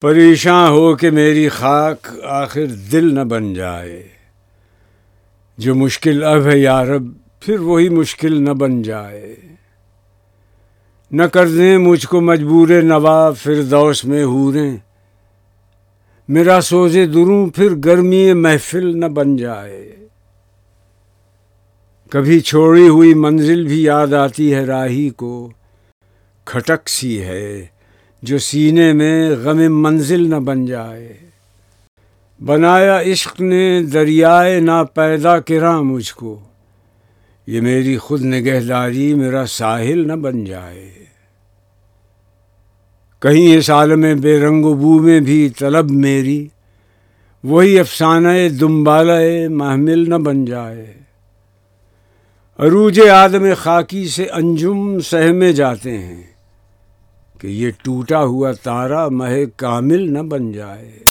پریشاں ہو کہ میری خاک آخر دل نہ بن جائے۔ جو مشکل اب ہے یارب پھر وہی مشکل نہ بن جائے۔ نہ کر دیں مجھ کو مجبور نوا پھر دوس میں ہوریں۔ میرا سوزے دروں، پھر گرمی محفل نہ بن جائے۔ کبھی چھوڑی ہوئی منزل بھی یاد آتی ہے راہی کو، کھٹک سی ہے۔ جو سینے میں غم منزل نہ بن جائے۔ بنایا عشق نے دریائے نہ پیدا کرا مجھ کو۔ یہ میری خود نگہداری میرا ساحل نہ بن جائے۔ کہیں اس عالم بے رنگ و بو میں بھی طلب میری۔ وہی افسانہ دمبالہ محمل نہ بن جائے۔ عروج آدم خاکی سے انجم سہمے جاتے ہیں۔ کہ یہ ٹوٹا ہوا تارا مہ کامل نہ بن جائے۔